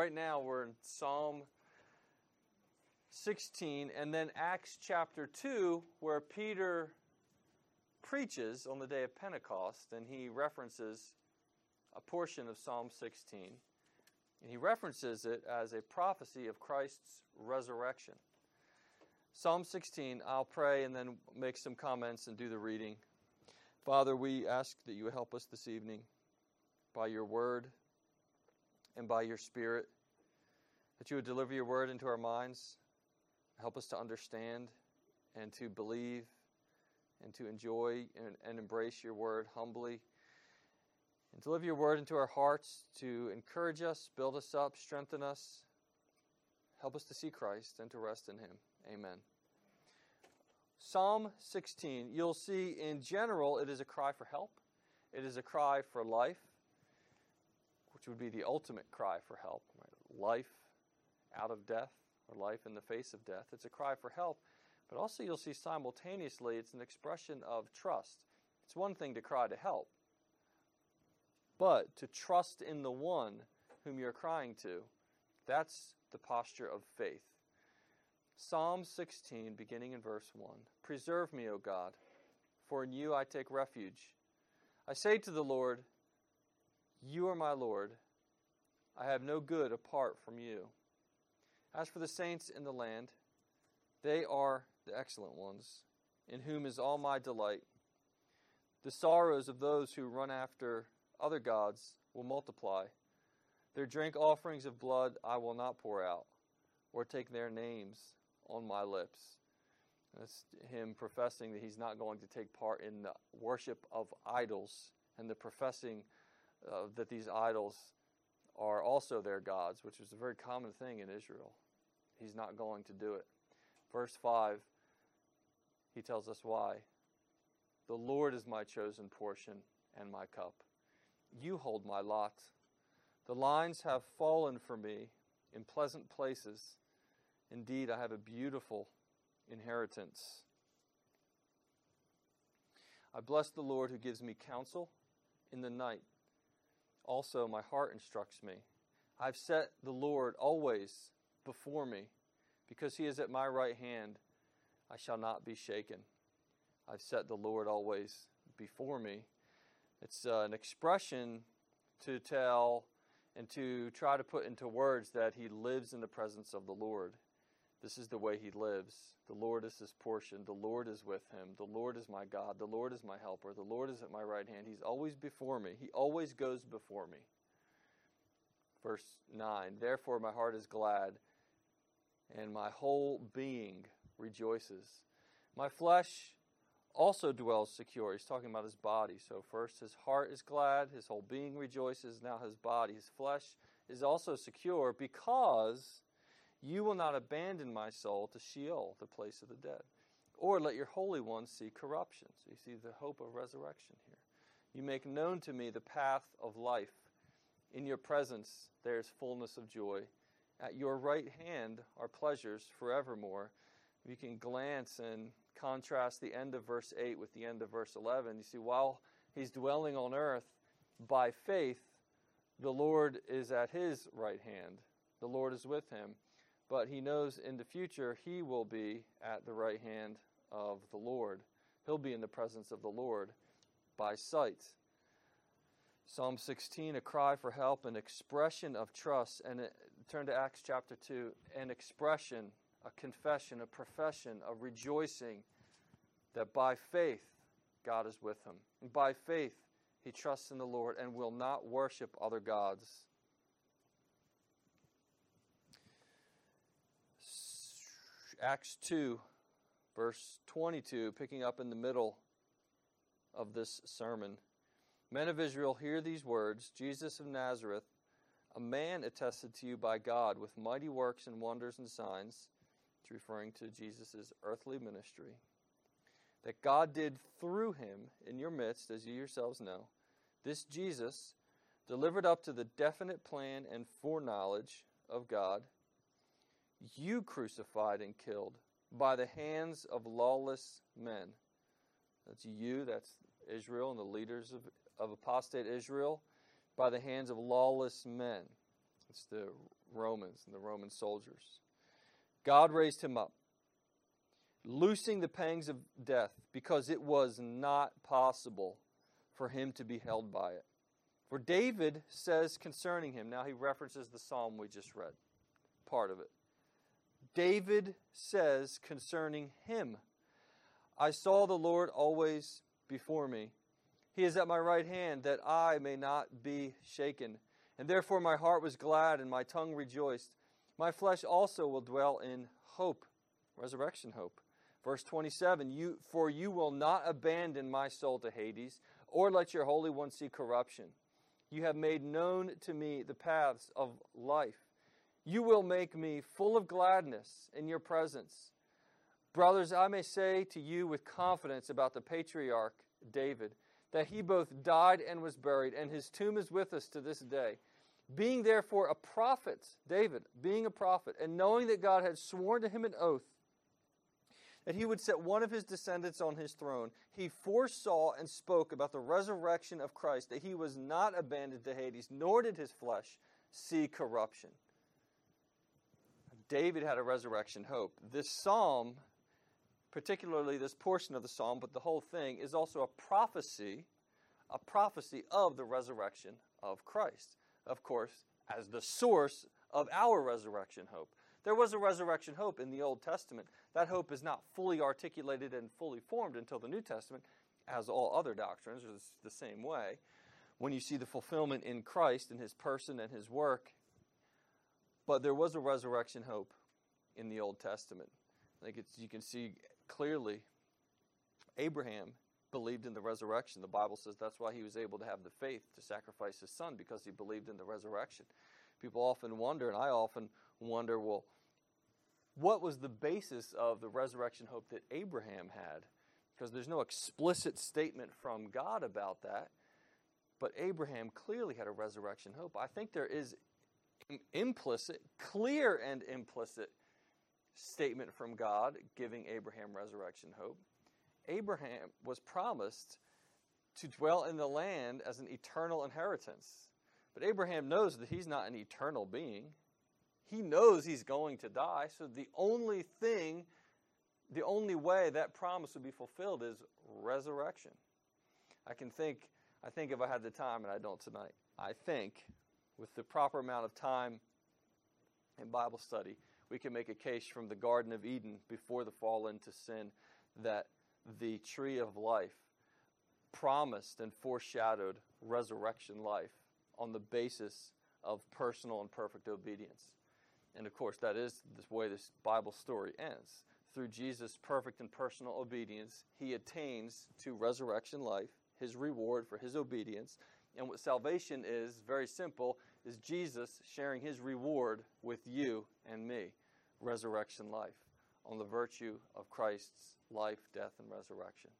right now we're in Psalm 16 and then Acts chapter 2, where Peter preaches on the day of Pentecost and he references a portion of Psalm 16. And he references it as a prophecy of Christ's resurrection. Psalm 16, I'll pray and then make some comments and do the reading. Father, we ask that you help us this evening by your word and by your spirit, that you would deliver your word into our minds, help us to understand and to believe and to enjoy and, and embrace your word humbly, and deliver your word into our hearts to encourage us, build us up, strengthen us, help us to see Christ and to rest in him. Amen. Psalm 16, you'll see in general it is a cry for help. It is a cry for life, which would be the ultimate cry for help. Right? Life out of death or life in the face of death. It's a cry for help, but also you'll see simultaneously it's an expression of trust. It's one thing to cry to help, but to trust in the one whom you're crying to, that's the posture of faith. Psalm 16, beginning in verse 1 Preserve me, O God, for in you I take refuge. I say to the Lord, You are my Lord. I have no good apart from you. As for the saints in the land, they are the excellent ones, in whom is all my delight. The sorrows of those who run after other gods will multiply. Their drink offerings of blood I will not pour out, or take their names on my lips. That's him professing that he's not going to take part in the worship of idols and the professing uh, that these idols are also their gods, which is a very common thing in Israel. He's not going to do it. Verse 5, he tells us why. The Lord is my chosen portion and my cup. You hold my lot. The lines have fallen for me in pleasant places. Indeed, I have a beautiful inheritance. I bless the Lord who gives me counsel in the night. Also, my heart instructs me. I've set the Lord always before me. Because he is at my right hand, I shall not be shaken. I've set the Lord always before me. It's uh, an expression to tell and to try to put into words that he lives in the presence of the Lord. This is the way he lives. The Lord is his portion. The Lord is with him. The Lord is my God. The Lord is my helper. The Lord is at my right hand. He's always before me. He always goes before me. Verse 9 Therefore, my heart is glad, and my whole being rejoices. My flesh also dwells secure. He's talking about his body. So, first, his heart is glad, his whole being rejoices. Now, his body, his flesh is also secure because you will not abandon my soul to Sheol, the place of the dead, or let your Holy One see corruption. So, you see the hope of resurrection here. You make known to me the path of life. In your presence, there is fullness of joy. At your right hand are pleasures forevermore. You can glance and contrast the end of verse 8 with the end of verse 11. You see, while he's dwelling on earth by faith, the Lord is at his right hand. The Lord is with him. But he knows in the future he will be at the right hand of the Lord. He'll be in the presence of the Lord by sight. Psalm 16, a cry for help, an expression of trust. And it, turn to Acts chapter 2, an expression, a confession, a profession of rejoicing that by faith God is with him. And by faith he trusts in the Lord and will not worship other gods. Acts 2, verse 22, picking up in the middle of this sermon. Men of Israel, hear these words Jesus of Nazareth, a man attested to you by God with mighty works and wonders and signs. It's referring to Jesus' earthly ministry. That God did through him in your midst, as you yourselves know. This Jesus, delivered up to the definite plan and foreknowledge of God, you crucified and killed by the hands of lawless men. That's you, that's Israel and the leaders of, of apostate Israel, by the hands of lawless men. It's the Romans and the Roman soldiers. God raised him up, loosing the pangs of death, because it was not possible for him to be held by it. For David says concerning him, now he references the psalm we just read, part of it. David says concerning him, I saw the Lord always before me. He is at my right hand, that I may not be shaken. And therefore my heart was glad, and my tongue rejoiced. My flesh also will dwell in hope, resurrection hope. Verse 27 you, For you will not abandon my soul to Hades, or let your Holy One see corruption. You have made known to me the paths of life. You will make me full of gladness in your presence. Brothers, I may say to you with confidence about the patriarch David that he both died and was buried, and his tomb is with us to this day. Being therefore a prophet, David, being a prophet, and knowing that God had sworn to him an oath that he would set one of his descendants on his throne, he foresaw and spoke about the resurrection of Christ, that he was not abandoned to Hades, nor did his flesh see corruption. David had a resurrection hope. This psalm, particularly this portion of the psalm, but the whole thing, is also a prophecy, a prophecy of the resurrection of Christ. Of course, as the source of our resurrection hope. There was a resurrection hope in the Old Testament. That hope is not fully articulated and fully formed until the New Testament, as all other doctrines are the same way. When you see the fulfillment in Christ, in his person and his work. But there was a resurrection hope in the Old Testament. I think you can see clearly Abraham believed in the resurrection. The Bible says that's why he was able to have the faith to sacrifice his son because he believed in the resurrection. People often wonder, and I often wonder, well, what was the basis of the resurrection hope that Abraham had? Because there's no explicit statement from God about that. But Abraham clearly had a resurrection hope. I think there is implicit, clear and implicit statement from God giving Abraham resurrection hope. Abraham was promised to dwell in the land as an eternal inheritance. But Abraham knows that he's not an eternal being. He knows he's going to die. So the only thing, the only way that promise would be fulfilled is resurrection. I can think, I think if I had the time, and I don't tonight, I think with the proper amount of time in Bible study, we can make a case from the Garden of Eden before the fall into sin that the tree of life promised and foreshadowed resurrection life on the basis of personal and perfect obedience. And of course, that is the way this Bible story ends. Through Jesus' perfect and personal obedience, he attains to resurrection life, his reward for his obedience. And what salvation is, very simple, is Jesus sharing his reward with you and me resurrection life on the virtue of Christ's life, death, and resurrection.